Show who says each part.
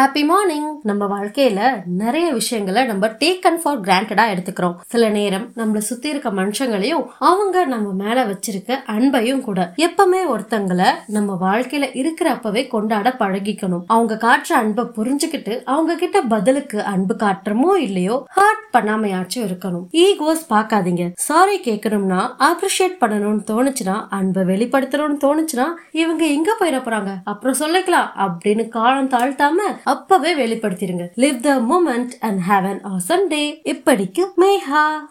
Speaker 1: Happy morning நம்ம வாழ்க்கையில நிறைய விஷயங்களை நம்ம டேக்கன் ஃபார் கிராண்டடா எடுத்துக்கிறோம். சில நேரம் நம்மள சுத்தி இருக்க மனுஷங்களையும் அவங்க நம்ம மேல வச்சிருக்க அன்பையும் கூட எப்பவுமே ஒருத்தங்களை நம்ம வாழ்க்கையில இருக்கிறப்பவே கொண்டாட பழகிக்கணும். அவங்க காட்டுற அன்பை புரிஞ்சுக்கிட்டு அவங்க கிட்ட பதிலுக்கு அன்பு காட்டுறமோ இல்லையோ ஹார்ட் பண்ணாமையாச்சும் இருக்கணும். ஈகோஸ் பார்க்காதீங்க. சாரி கேட்கணும்னா அப்ரிஷியேட் பண்ணணும்னு தோணுச்சுன்னா அன்பை வெளிப்படுத்தணும்னு தோணுச்சுன்னா இவங்க எங்க போயிட போறாங்க? அப்புறம் சொல்லிக்கலாம். அப்படின்னு காலம் தாழ்த்தாம அப்பவே வெளிப்படுத்திருங்க. Live the moment and have an awesome day இப்படிக்கு மேஹா